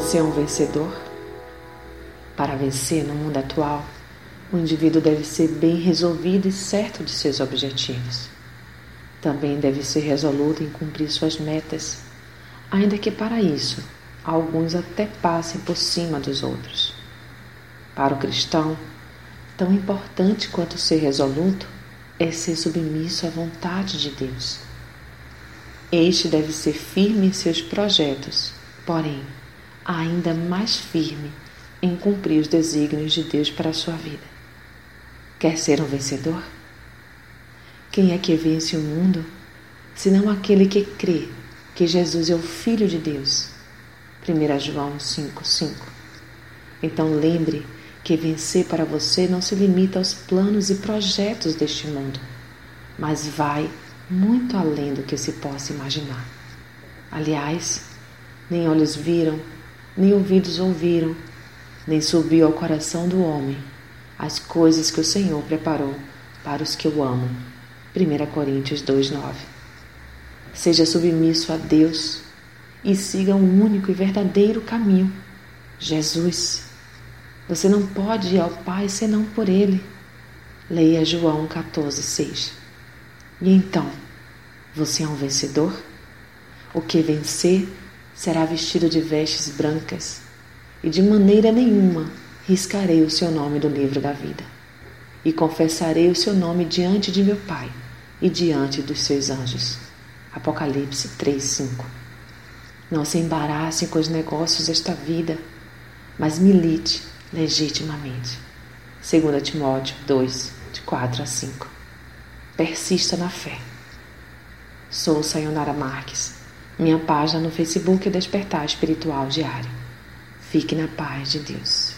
Você é um vencedor? Para vencer no mundo atual, o indivíduo deve ser bem resolvido e certo de seus objetivos. Também deve ser resoluto em cumprir suas metas, ainda que para isso alguns até passem por cima dos outros. Para o cristão, tão importante quanto ser resoluto é ser submisso à vontade de Deus. Este deve ser firme em seus projetos, porém, ainda mais firme em cumprir os desígnios de Deus para a sua vida. Quer ser um vencedor? Quem é que vence o mundo, senão aquele que crê que Jesus é o Filho de Deus? 1 João 5,5 Então lembre que vencer para você não se limita aos planos e projetos deste mundo, mas vai muito além do que se possa imaginar. Aliás, nem olhos viram, nem ouvidos ouviram, nem subiu ao coração do homem as coisas que o Senhor preparou para os que o amam. 1 Coríntios 2,9 Seja submisso a Deus e siga um único e verdadeiro caminho, Jesus. Você não pode ir ao Pai senão por Ele. Leia João 14,6 e então, você é um vencedor? O que vencer será vestido de vestes brancas, e de maneira nenhuma riscarei o seu nome do livro da vida. E confessarei o seu nome diante de meu Pai e diante dos seus anjos. Apocalipse 3:5. Não se embarace com os negócios desta vida, mas milite legitimamente. 2 Timóteo 2, de 4 a 5. Persista na fé. Sou Sayonara Marques. Minha página no Facebook Despertar Espiritual Diário. Fique na paz de Deus.